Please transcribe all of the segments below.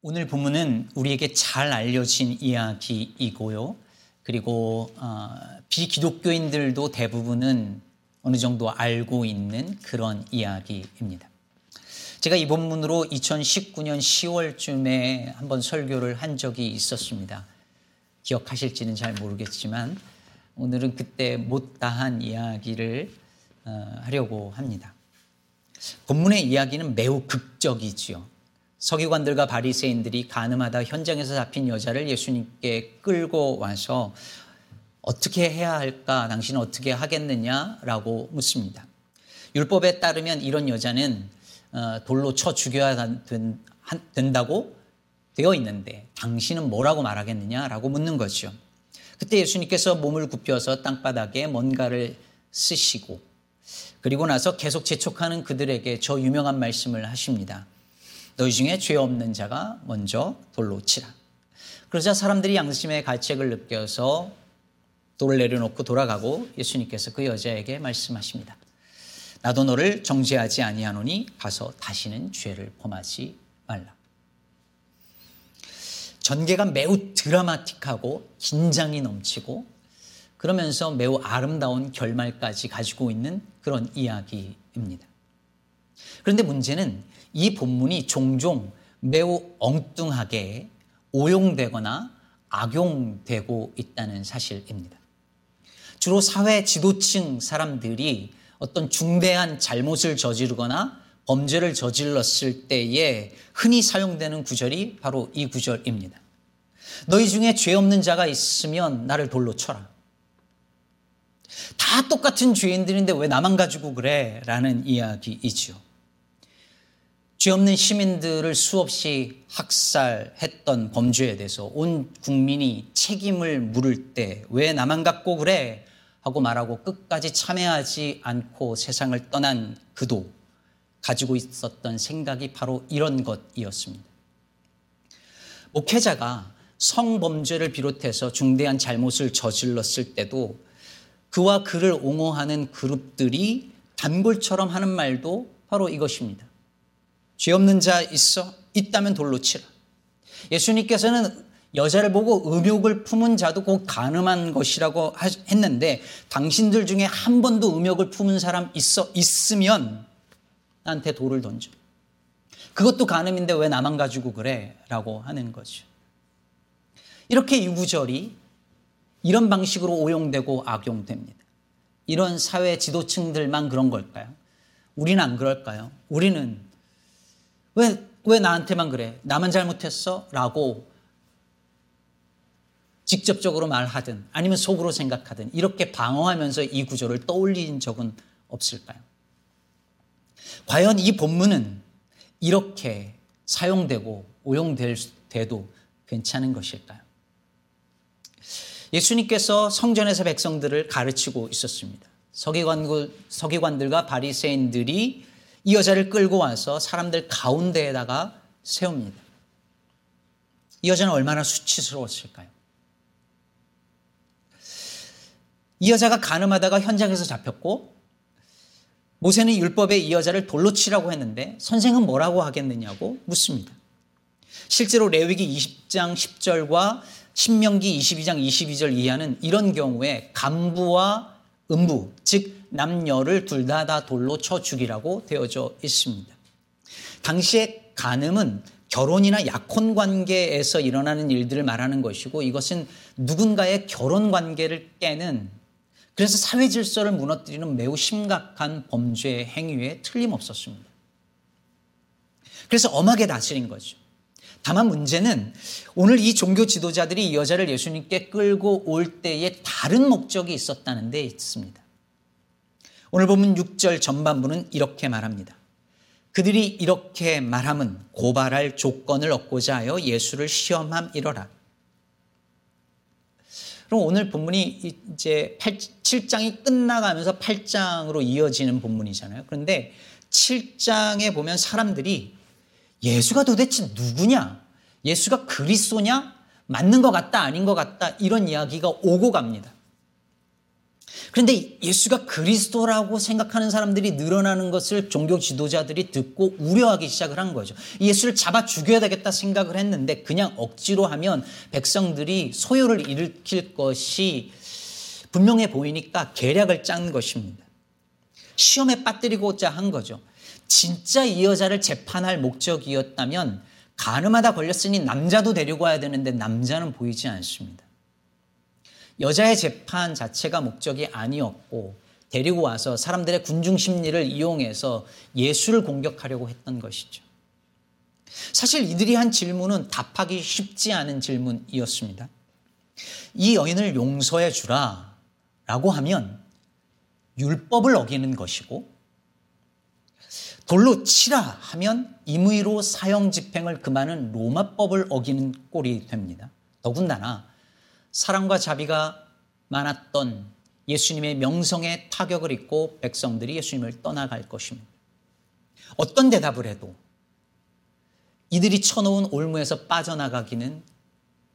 오늘 본문은 우리에게 잘 알려진 이야기이고요. 그리고 어, 비기독교인들도 대부분은 어느 정도 알고 있는 그런 이야기입니다. 제가 이 본문으로 2019년 10월쯤에 한번 설교를 한 적이 있었습니다. 기억하실지는 잘 모르겠지만 오늘은 그때 못다한 이야기를 어, 하려고 합니다. 본문의 이야기는 매우 극적이지요. 서기관들과 바리새인들이 가늠하다 현장에서 잡힌 여자를 예수님께 끌고 와서 어떻게 해야 할까? 당신은 어떻게 하겠느냐라고 묻습니다. 율법에 따르면 이런 여자는 어, 돌로 쳐 죽여야 된다고 되어 있는데 당신은 뭐라고 말하겠느냐라고 묻는 거죠. 그때 예수님께서 몸을 굽혀서 땅바닥에 뭔가를 쓰시고 그리고 나서 계속 재촉하는 그들에게 저 유명한 말씀을 하십니다. 너희 중에 죄 없는 자가 먼저 돌로 치라. 그러자 사람들이 양심의 가책을 느껴서 돌을 내려놓고 돌아가고 예수님께서 그 여자에게 말씀하십니다. 나도 너를 정죄하지 아니하노니 가서 다시는 죄를 범하지 말라. 전개가 매우 드라마틱하고 긴장이 넘치고 그러면서 매우 아름다운 결말까지 가지고 있는 그런 이야기입니다. 그런데 문제는 이 본문이 종종 매우 엉뚱하게 오용되거나 악용되고 있다는 사실입니다. 주로 사회 지도층 사람들이 어떤 중대한 잘못을 저지르거나 범죄를 저질렀을 때에 흔히 사용되는 구절이 바로 이 구절입니다. 너희 중에 죄 없는 자가 있으면 나를 돌로 쳐라. 다 똑같은 죄인들인데 왜 나만 가지고 그래? 라는 이야기이지요. 죄 없는 시민들을 수없이 학살했던 범죄에 대해서 온 국민이 책임을 물을 때 왜 나만 갖고 그래? 하고 말하고 끝까지 참여하지 않고 세상을 떠난 그도 가지고 있었던 생각이 바로 이런 것이었습니다. 목회자가 성범죄를 비롯해서 중대한 잘못을 저질렀을 때도 그와 그를 옹호하는 그룹들이 단골처럼 하는 말도 바로 이것입니다. 죄 없는 자 있어? 있다면 돌로 치라. 예수님께서는 여자를 보고 음욕을 품은 자도 곧 가늠한 것이라고 했는데 당신들 중에 한 번도 음욕을 품은 사람 있어 있으면 나한테 돌을 던져. 그것도 가늠인데 왜 나만 가지고 그래? 라고 하는 거죠. 이렇게 이 구절이 이런 방식으로 오용되고 악용됩니다. 이런 사회 지도층들만 그런 걸까요? 우리는 안 그럴까요? 우리는 왜, 왜 나한테만 그래? 나만 잘못했어? 라고 직접적으로 말하든 아니면 속으로 생각하든 이렇게 방어하면서 이 구조를 떠올린 적은 없을까요? 과연 이 본문은 이렇게 사용되고 오용될 때도 괜찮은 것일까요? 예수님께서 성전에서 백성들을 가르치고 있었습니다. 서기관, 서기관들과 바리새인들이 이 여자를 끌고 와서 사람들 가운데에다가 세웁니다. 이 여자는 얼마나 수치스러웠을까요? 이 여자가 가늠하다가 현장에서 잡혔고 모세는 율법에 이 여자를 돌로 치라고 했는데 선생은 뭐라고 하겠느냐고 묻습니다. 실제로 레위기 20장 10절과 신명기 22장 22절 이하는 이런 경우에 간부와 음부, 즉 남녀를 둘다다 돌로 쳐 죽이라고 되어져 있습니다. 당시의 간음은 결혼이나 약혼 관계에서 일어나는 일들을 말하는 것이고 이것은 누군가의 결혼 관계를 깨는 그래서 사회 질서를 무너뜨리는 매우 심각한 범죄 행위에 틀림없었습니다. 그래서 엄하게 다스린 거죠. 다만 문제는 오늘 이 종교 지도자들이 이 여자를 예수님께 끌고 올 때에 다른 목적이 있었다는 데 있습니다. 오늘 보면 6절 전반부는 이렇게 말합니다. 그들이 이렇게 말함은 고발할 조건을 얻고자 하여 예수를 시험함이러라. 그럼 오늘 본문이 이제 8, 7장이 끝나가면서 8장으로 이어지는 본문이잖아요. 그런데 7장에 보면 사람들이 예수가 도대체 누구냐? 예수가 그리스도냐? 맞는 것 같다, 아닌 것 같다, 이런 이야기가 오고 갑니다. 그런데 예수가 그리스도라고 생각하는 사람들이 늘어나는 것을 종교 지도자들이 듣고 우려하기 시작을 한 거죠. 예수를 잡아 죽여야 되겠다 생각을 했는데 그냥 억지로 하면 백성들이 소요를 일으킬 것이 분명해 보이니까 계략을 짠 것입니다. 시험에 빠뜨리고자 한 거죠. 진짜 이 여자를 재판할 목적이었다면 가늠하다 걸렸으니 남자도 데리고 와야 되는데 남자는 보이지 않습니다. 여자의 재판 자체가 목적이 아니었고 데리고 와서 사람들의 군중 심리를 이용해서 예수를 공격하려고 했던 것이죠. 사실 이들이 한 질문은 답하기 쉽지 않은 질문이었습니다. 이 여인을 용서해 주라 라고 하면 율법을 어기는 것이고 돌로 치라 하면 임의로 사형 집행을 금하는 로마법을 어기는 꼴이 됩니다. 더군다나 사랑과 자비가 많았던 예수님의 명성에 타격을 입고 백성들이 예수님을 떠나갈 것입니다. 어떤 대답을 해도 이들이 쳐놓은 올무에서 빠져나가기는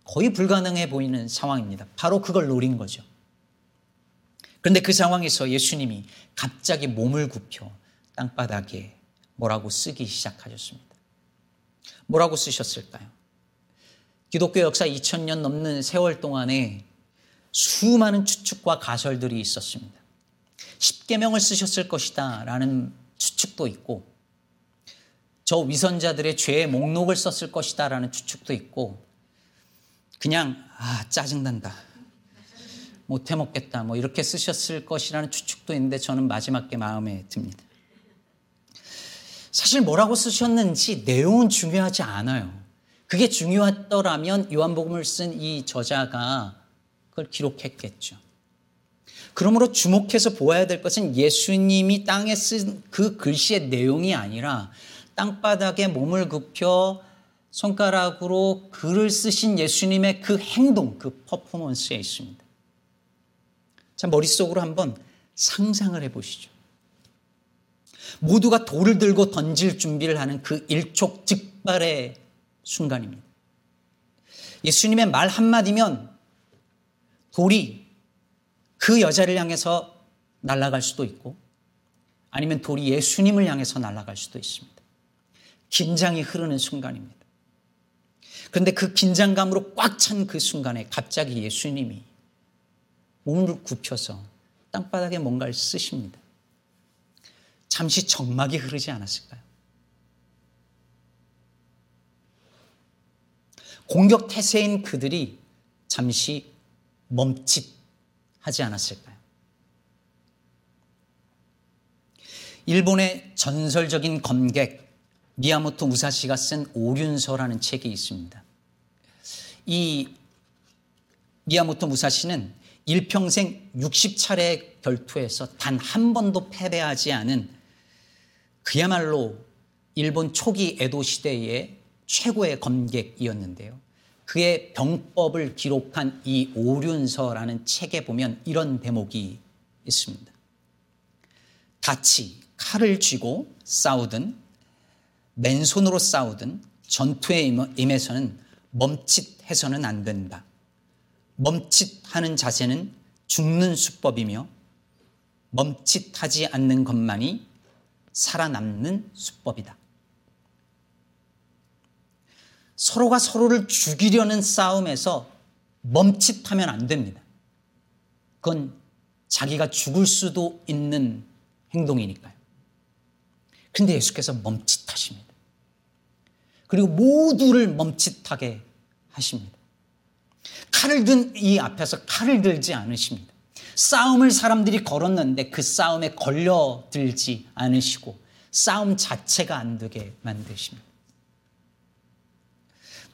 거의 불가능해 보이는 상황입니다. 바로 그걸 노린 거죠. 그런데 그 상황에서 예수님이 갑자기 몸을 굽혀 땅바닥에 뭐라고 쓰기 시작하셨습니다. 뭐라고 쓰셨을까요? 기독교 역사 2000년 넘는 세월 동안에 수많은 추측과 가설들이 있었습니다. 10계명을 쓰셨을 것이다 라는 추측도 있고 저 위선자들의 죄의 목록을 썼을 것이다 라는 추측도 있고 그냥 아 짜증난다 못해 먹겠다 뭐 이렇게 쓰셨을 것이라는 추측도 있는데 저는 마지막 게 마음에 듭니다. 사실 뭐라고 쓰셨는지 내용은 중요하지 않아요. 그게 중요하더라면 요한복음을 쓴 이 저자가 그걸 기록했겠죠. 그러므로 주목해서 보아야 될 것은 예수님이 땅에 쓴 그 글씨의 내용이 아니라 땅바닥에 몸을 굽혀 손가락으로 글을 쓰신 예수님의 그 행동, 그 퍼포먼스에 있습니다. 자, 머릿속으로 한번 상상을 해 보시죠. 모두가 돌을 들고 던질 준비를 하는 그 일촉즉발의 순간입니다. 예수님의 말 한마디면 돌이 그 여자를 향해서 날아갈 수도 있고 아니면 돌이 예수님을 향해서 날아갈 수도 있습니다. 긴장이 흐르는 순간입니다. 그런데 그 긴장감으로 꽉 찬 그 순간에 갑자기 예수님이 몸을 굽혀서 땅바닥에 뭔가를 쓰십니다. 잠시 적막이 흐르지 않았을까요? 공격 태세인 그들이 잠시 멈칫하지 않았을까요? 일본의 전설적인 검객 미야모토 무사시가 쓴 오륜서라는 책이 있습니다. 이 미야모토 무사시는 일평생 60차례 결투에서 단 한 번도 패배하지 않은 그야말로 일본 초기 에도 시대의 최고의 검객이었는데요. 그의 병법을 기록한 이 오륜서라는 책에 보면 이런 대목이 있습니다. 다치, 칼을 쥐고 싸우든 맨손으로 싸우든 전투에 임해서는 멈칫해서는 안 된다. 멈칫하는 자세는 죽는 수법이며 멈칫하지 않는 것만이 살아남는 수법이다. 서로가 서로를 죽이려는 싸움에서 멈칫하면 안 됩니다. 그건 자기가 죽을 수도 있는 행동이니까요. 근데 예수께서 멈칫하십니다. 그리고 모두를 멈칫하게 하십니다. 칼을 든 이 앞에서 칼을 들지 않으십니다. 싸움을 사람들이 걸었는데 그 싸움에 걸려들지 않으시고 싸움 자체가 안 되게 만드십니다.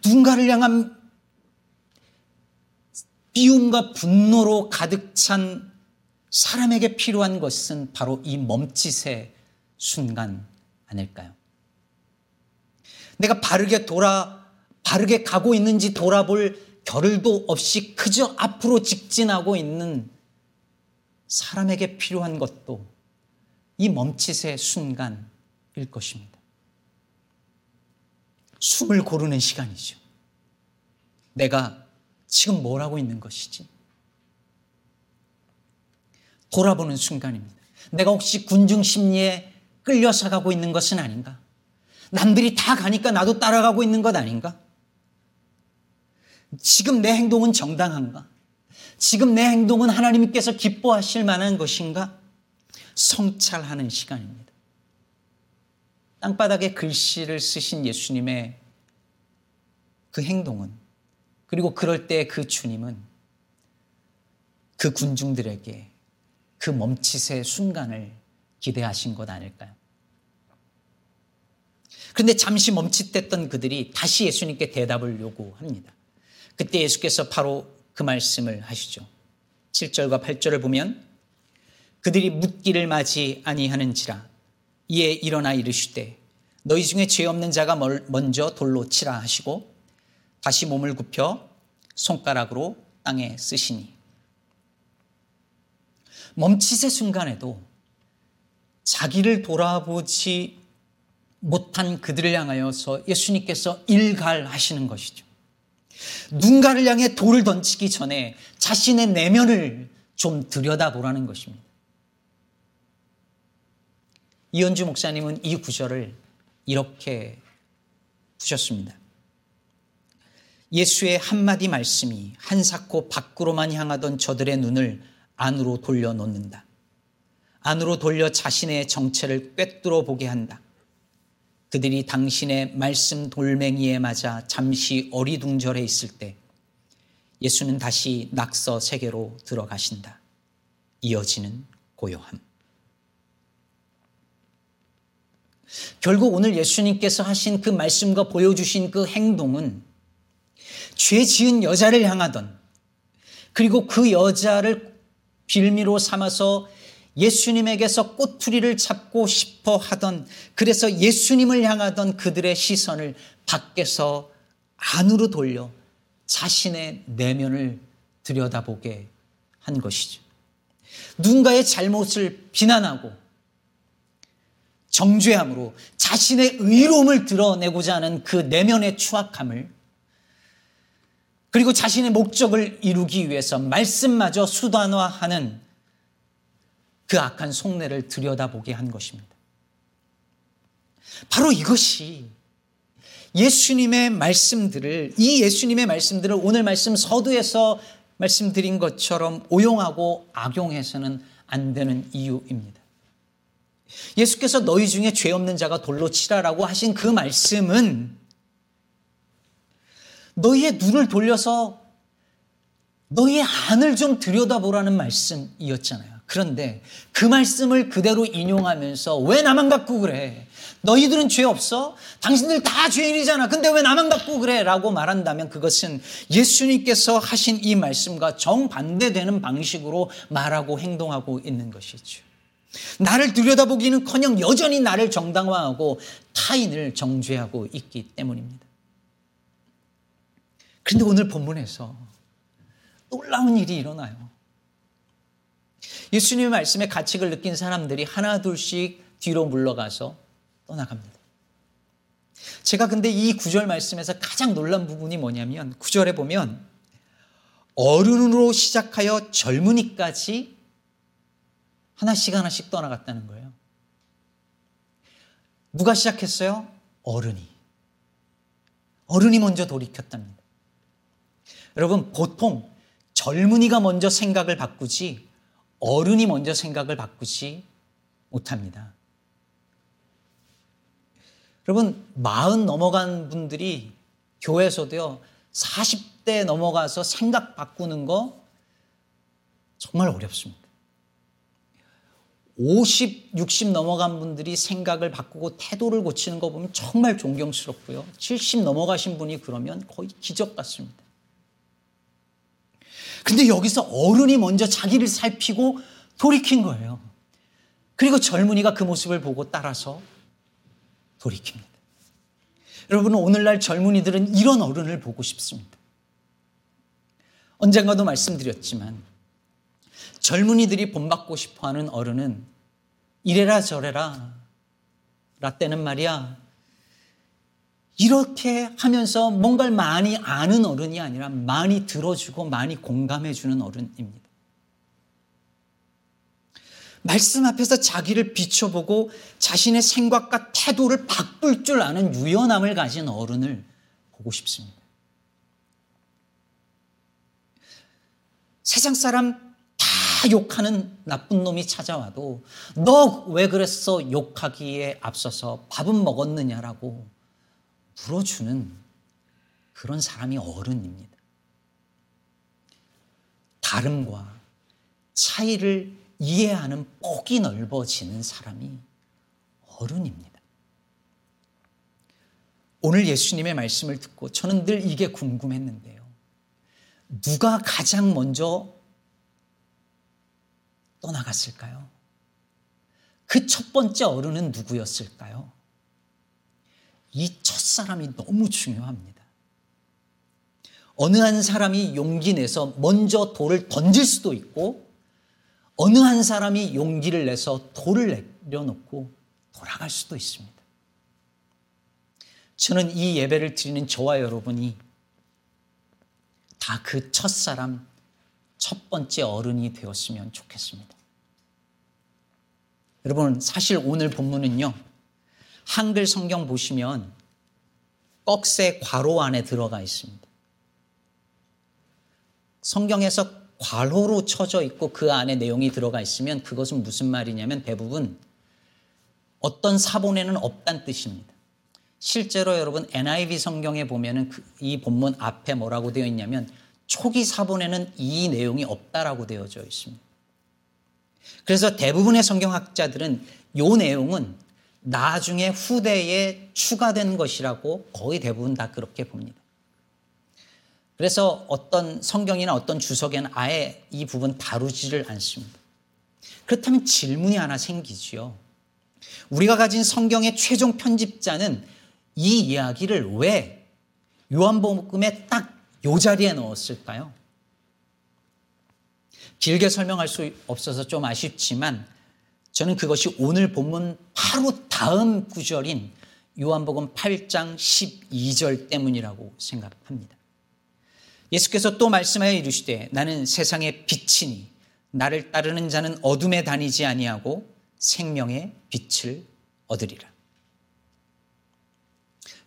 누군가를 향한 비움과 분노로 가득 찬 사람에게 필요한 것은 바로 이 멈칫의 순간 아닐까요? 내가 바르게 돌아, 바르게 가고 있는지 돌아볼 겨를도 없이 그저 앞으로 직진하고 있는 사람에게 필요한 것도 이 멈칫의 순간일 것입니다. 숨을 고르는 시간이죠. 내가 지금 뭘 하고 있는 것이지? 돌아보는 순간입니다. 내가 혹시 군중 심리에 끌려서 가고 있는 것은 아닌가? 남들이 다 가니까 나도 따라가고 있는 것 아닌가? 지금 내 행동은 정당한가? 지금 내 행동은 하나님께서 기뻐하실 만한 것인가? 성찰하는 시간입니다. 땅바닥에 글씨를 쓰신 예수님의 그 행동은 그리고 그럴 때 그 주님은 그 군중들에게 그 멈칫의 순간을 기대하신 것 아닐까요? 그런데 잠시 멈칫댔던 그들이 다시 예수님께 대답을 요구합니다. 그때 예수께서 바로 그 말씀을 하시죠. 7절과 8절을 보면 그들이 묻기를 맞이 아니하는지라 이에 일어나 이르시되 너희 중에 죄 없는 자가 먼저 돌로 치라 하시고 다시 몸을 굽혀 손가락으로 땅에 쓰시니 멈칫의 순간에도 자기를 돌아보지 못한 그들을 향하여서 예수님께서 일갈하시는 것이죠. 누군가를 향해 돌을 던지기 전에 자신의 내면을 좀 들여다보라는 것입니다. 이현주 목사님은 이 구절을 이렇게 푸셨습니다. 예수의 한마디 말씀이 한사코 밖으로만 향하던 저들의 눈을 안으로 돌려놓는다. 안으로 돌려 자신의 정체를 꿰뚫어 보게 한다. 그들이 당신의 말씀 돌멩이에 맞아 잠시 어리둥절해 있을 때 예수는 다시 낙서 세계로 들어가신다. 이어지는 고요함. 결국 오늘 예수님께서 하신 그 말씀과 보여주신 그 행동은 죄 지은 여자를 향하던 그리고 그 여자를 빌미로 삼아서 예수님에게서 꼬투리를 잡고 싶어 하던 그래서 예수님을 향하던 그들의 시선을 밖에서 안으로 돌려 자신의 내면을 들여다보게 한 것이죠. 누군가의 잘못을 비난하고 정죄함으로 자신의 의로움을 드러내고자 하는 그 내면의 추악함을 그리고 자신의 목적을 이루기 위해서 말씀마저 수단화하는 그 악한 속내를 들여다보게 한 것입니다. 바로 이것이 예수님의 말씀들을, 이 예수님의 말씀들을 오늘 말씀 서두에서 말씀드린 것처럼 오용하고 악용해서는 안 되는 이유입니다. 예수께서 너희 중에 죄 없는 자가 돌로 치라라고 하신 그 말씀은 너희의 눈을 돌려서 너희의 안을 좀 들여다보라는 말씀이었잖아요. 그런데 그 말씀을 그대로 인용하면서 왜 나만 갖고 그래? 너희들은 죄 없어? 당신들 다 죄인이잖아. 근데 왜 나만 갖고 그래? 라고 말한다면 그것은 예수님께서 하신 이 말씀과 정반대되는 방식으로 말하고 행동하고 있는 것이죠. 나를 들여다보기는 커녕 여전히 나를 정당화하고 타인을 정죄하고 있기 때문입니다. 그런데 오늘 본문에서 놀라운 일이 일어나요. 예수님의 말씀에 가책을 느낀 사람들이 하나 둘씩 뒤로 물러가서 떠나갑니다. 제가 근데 이 구절 말씀에서 가장 놀란 부분이 뭐냐면 구절에 보면 어른으로 시작하여 젊은이까지 하나씩 하나씩 떠나갔다는 거예요. 누가 시작했어요? 어른이. 어른이 먼저 돌이켰답니다. 여러분, 보통 젊은이가 먼저 생각을 바꾸지 어른이 먼저 생각을 바꾸지 못합니다. 여러분, 마흔 넘어간 분들이 교회에서도요, 40대 넘어가서 생각 바꾸는 거 정말 어렵습니다. 50, 60 넘어간 분들이 생각을 바꾸고 태도를 고치는 거 보면 정말 존경스럽고요. 70 넘어가신 분이 그러면 거의 기적 같습니다. 근데 여기서 어른이 먼저 자기를 살피고 돌이킨 거예요. 그리고 젊은이가 그 모습을 보고 따라서 돌이킵니다. 여러분, 오늘날 젊은이들은 이런 어른을 보고 싶습니다. 언젠가도 말씀드렸지만, 젊은이들이 본받고 싶어 하는 어른은 이래라 저래라, 라떼는 말이야. 이렇게 하면서 뭔가를 많이 아는 어른이 아니라 많이 들어주고 많이 공감해주는 어른입니다. 말씀 앞에서 자기를 비춰보고 자신의 생각과 태도를 바꿀 줄 아는 유연함을 가진 어른을 보고 싶습니다. 세상 사람 다 욕하는 나쁜 놈이 찾아와도 너 왜 그랬어 욕하기에 앞서서 밥은 먹었느냐라고 물어주는 그런 사람이 어른입니다. 다름과 차이를 이해하는 폭이 넓어지는 사람이 어른입니다. 오늘 예수님의 말씀을 듣고 저는 늘 이게 궁금했는데요. 누가 가장 먼저 떠나갔을까요? 그 첫 번째 어른은 누구였을까요? 이 첫사람이 너무 중요합니다. 어느 한 사람이 용기 내서 먼저 돌을 던질 수도 있고 어느 한 사람이 용기를 내서 돌을 내려놓고 돌아갈 수도 있습니다. 저는 이 예배를 드리는 저와 여러분이 다 그 첫사람, 첫 번째 어른이 되었으면 좋겠습니다. 여러분, 사실 오늘 본문은요, 한글 성경 보시면 꺽쇠 괄호 안에 들어가 있습니다. 성경에서 괄호로 쳐져 있고 그 안에 내용이 들어가 있으면 그것은 무슨 말이냐면 대부분 어떤 사본에는 없단 뜻입니다. 실제로 여러분 NIV 성경에 보면은 그이 본문 앞에 뭐라고 되어 있냐면 초기 사본에는 이 내용이 없다라고 되어져 있습니다. 그래서 대부분의 성경학자들은 이 내용은 나중에 후대에 추가된 것이라고 거의 대부분 다 그렇게 봅니다. 그래서 어떤 성경이나 어떤 주석에는 아예 이 부분 다루지를 않습니다. 그렇다면 질문이 하나 생기지요. 우리가 가진 성경의 최종 편집자는 이 이야기를 왜 요한복음에 딱 요 자리에 넣었을까요? 길게 설명할 수 없어서 좀 아쉽지만 저는 그것이 오늘 본문 바로 다음 구절인 요한복음 8장 12절 때문이라고 생각합니다. 예수께서 또 말씀하여 이르시되 나는 세상의 빛이니 나를 따르는 자는 어둠에 다니지 아니하고 생명의 빛을 얻으리라.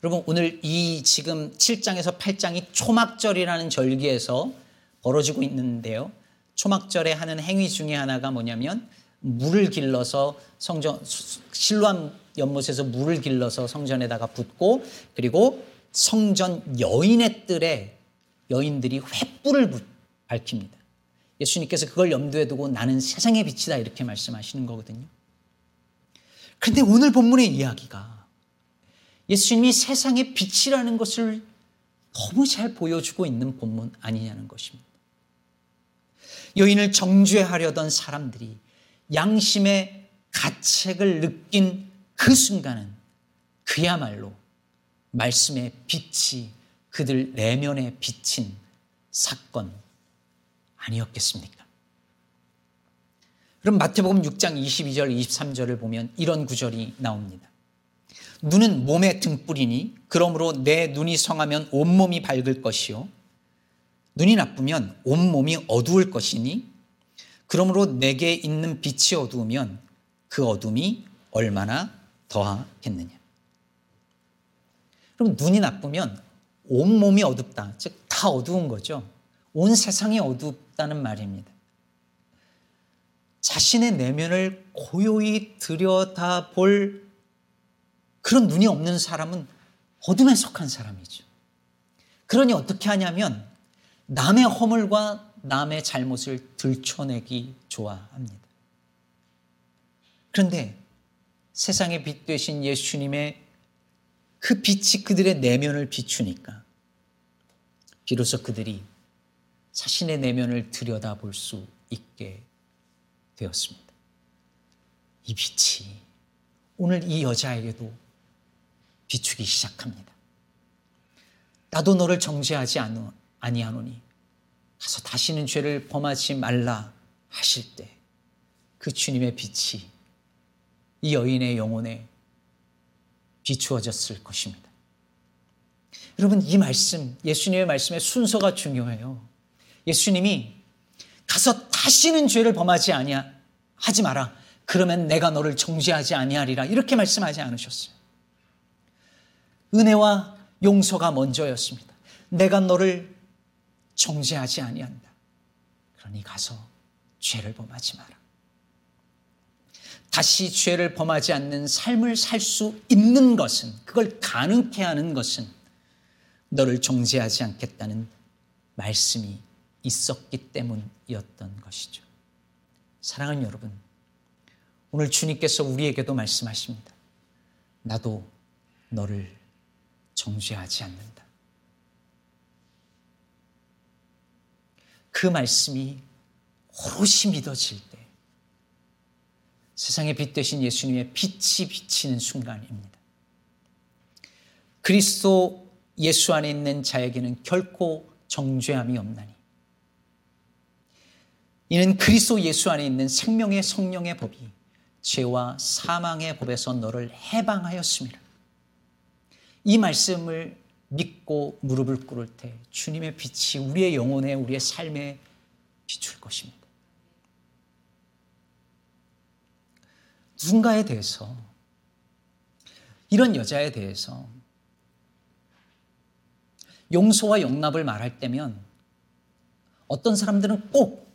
여러분 오늘 이 지금 7장에서 8장이 초막절이라는 절기에서 벌어지고 있는데요. 초막절에 하는 행위 중에 하나가 뭐냐면 물을 길러서 성전 실로암 연못에서 물을 길러서 성전에다가 붓고 그리고 성전 여인의 뜰에 여인들이 횃불을 밝힙니다. 예수님께서 그걸 염두에 두고 나는 세상의 빛이다 이렇게 말씀하시는 거거든요. 그런데 오늘 본문의 이야기가 예수님이 세상의 빛이라는 것을 너무 잘 보여주고 있는 본문 아니냐는 것입니다. 여인을 정죄하려던 사람들이 양심의 가책을 느낀 그 순간은 그야말로 말씀의 빛이 그들 내면에 비친 사건 아니었겠습니까? 그럼 마태복음 6장 22절, 23절을 보면 이런 구절이 나옵니다. 눈은 몸의 등불이니 그러므로 내 눈이 성하면 온몸이 밝을 것이요. 눈이 나쁘면 온몸이 어두울 것이니 그러므로 내게 있는 빛이 어두우면 그 어둠이 얼마나 더하겠느냐. 그럼 눈이 나쁘면 온 몸이 어둡다. 즉, 다 어두운 거죠. 온 세상이 어둡다는 말입니다. 자신의 내면을 고요히 들여다 볼 그런 눈이 없는 사람은 어둠에 속한 사람이죠. 그러니 어떻게 하냐면 남의 허물과 남의 잘못을 들춰내기 좋아합니다. 그런데 세상의 빛 되신 예수님의 그 빛이 그들의 내면을 비추니까 비로소 그들이 자신의 내면을 들여다볼 수 있게 되었습니다. 이 빛이 오늘 이 여자에게도 비추기 시작합니다. 나도 너를 정죄하지 아니하노니 가서 다시는 죄를 범하지 말라 하실 때 그 주님의 빛이 이 여인의 영혼에 비추어졌을 것입니다. 여러분, 이 말씀, 예수님의 말씀의 순서가 중요해요. 예수님이 가서 다시는 죄를 범하지 아니야, 하지 마라. 그러면 내가 너를 정죄하지 아니하리라 이렇게 말씀하지 않으셨어요. 은혜와 용서가 먼저였습니다. 내가 너를 정죄하지 아니한다. 그러니 가서 죄를 범하지 마라. 다시 죄를 범하지 않는 삶을 살 수 있는 것은 그걸 가능케 하는 것은 너를 정죄하지 않겠다는 말씀이 있었기 때문이었던 것이죠. 사랑하는 여러분, 오늘 주님께서 우리에게도 말씀하십니다. 나도 너를 정죄하지 않는다. 그 말씀이 오롯이 믿어질 때 세상의 빛 대신 예수님의 빛이 비치는 순간입니다. 그리스도 예수 안에 있는 자에게는 결코 정죄함이 없나니 이는 그리스도 예수 안에 있는 생명의 성령의 법이 죄와 사망의 법에서 너를 해방하였습니다. 이 말씀을 믿고 무릎을 꿇을 때 주님의 빛이 우리의 영혼에 우리의 삶에 비출 것입니다. 누군가에 대해서 이런 여자에 대해서 용서와 용납을 말할 때면 어떤 사람들은 꼭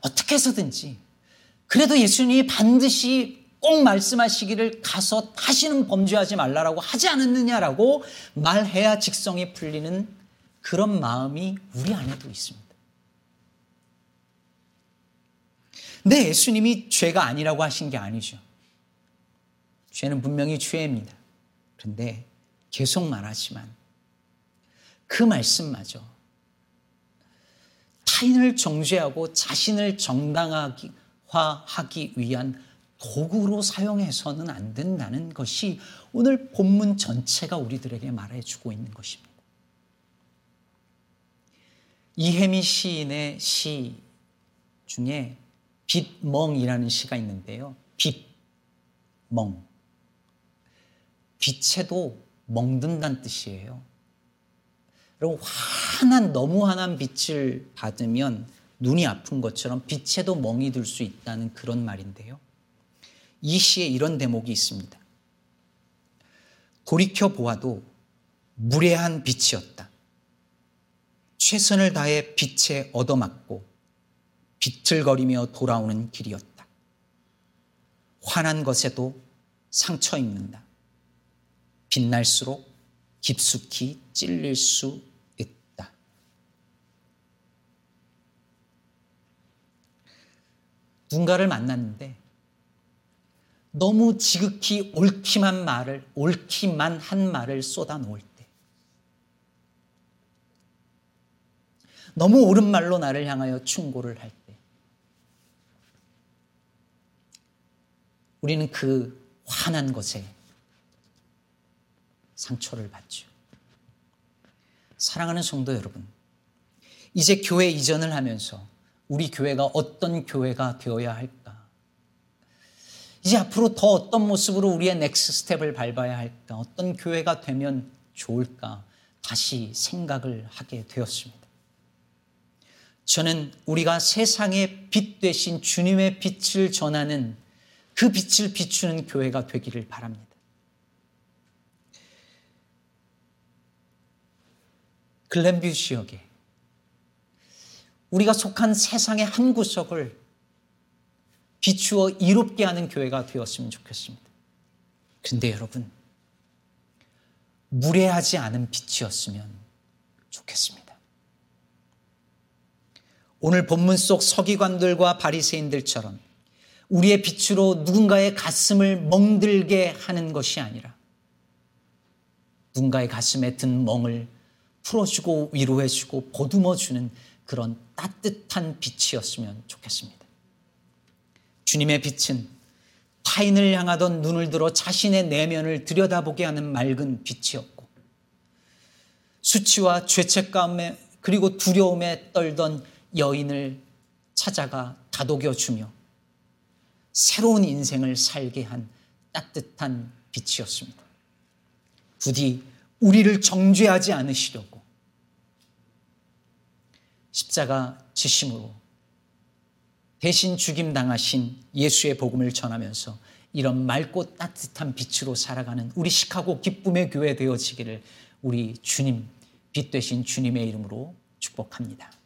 어떻게 해서든지 그래도 예수님이 반드시 꼭 말씀하시기를 가서 다시는 범죄하지 말라라고 하지 않았느냐라고 말해야 직성이 풀리는 그런 마음이 우리 안에도 있습니다. 근데 예수님이 죄가 아니라고 하신 게 아니죠. 죄는 분명히 죄입니다. 그런데 계속 말하지만 그 말씀마저 타인을 정죄하고 자신을 정당하기 위한 도구로 사용해서는 안 된다는 것이 오늘 본문 전체가 우리들에게 말해주고 있는 것입니다. 이혜미 시인의 시 중에 빛멍이라는 시가 있는데요. 빛멍. 빛에도 멍든다는 뜻이에요. 여러분, 환한, 너무 환한 빛을 받으면 눈이 아픈 것처럼 빛에도 멍이 들 수 있다는 그런 말인데요. 이 시에 이런 대목이 있습니다. 돌이켜 보아도 무례한 빛이었다. 최선을 다해 빛에 얻어맞고 비틀거리며 돌아오는 길이었다. 환한 것에도 상처 입는다. 빛날수록 깊숙이 찔릴 수 있다. 누군가를 만났는데 너무 지극히 옳기만 말을, 옳기만 한 말을 쏟아 놓을 때. 너무 옳은 말로 나를 향하여 충고를 할 때. 우리는 그 화난 것에 상처를 받죠. 사랑하는 성도 여러분, 이제 교회 이전을 하면서 우리 교회가 어떤 교회가 되어야 할까? 이제 앞으로 더 어떤 모습으로 우리의 넥스 스텝을 밟아야 할까? 어떤 교회가 되면 좋을까? 다시 생각을 하게 되었습니다. 저는 우리가 세상의 빛 대신 주님의 빛을 전하는 그 빛을 비추는 교회가 되기를 바랍니다. 글렌뷰 지역에 우리가 속한 세상의 한 구석을 비추어 이롭게 하는 교회가 되었으면 좋겠습니다. 근데 여러분, 무례하지 않은 빛이었으면 좋겠습니다. 오늘 본문 속 서기관들과 바리새인들처럼 우리의 빛으로 누군가의 가슴을 멍들게 하는 것이 아니라 누군가의 가슴에 든 멍을 풀어주고 위로해주고 보듬어주는 그런 따뜻한 빛이었으면 좋겠습니다. 주님의 빛은 타인을 향하던 눈을 들어 자신의 내면을 들여다보게 하는 맑은 빛이었고 수치와 죄책감에 그리고 두려움에 떨던 여인을 찾아가 다독여 주며 새로운 인생을 살게 한 따뜻한 빛이었습니다. 부디 우리를 정죄하지 않으시려고 십자가 지심으로 대신 죽임 당하신 예수의 복음을 전하면서 이런 맑고 따뜻한 빛으로 살아가는 우리 시카고 기쁨의 교회 되어지기를 우리 주님, 빛 되신 주님의 이름으로 축복합니다.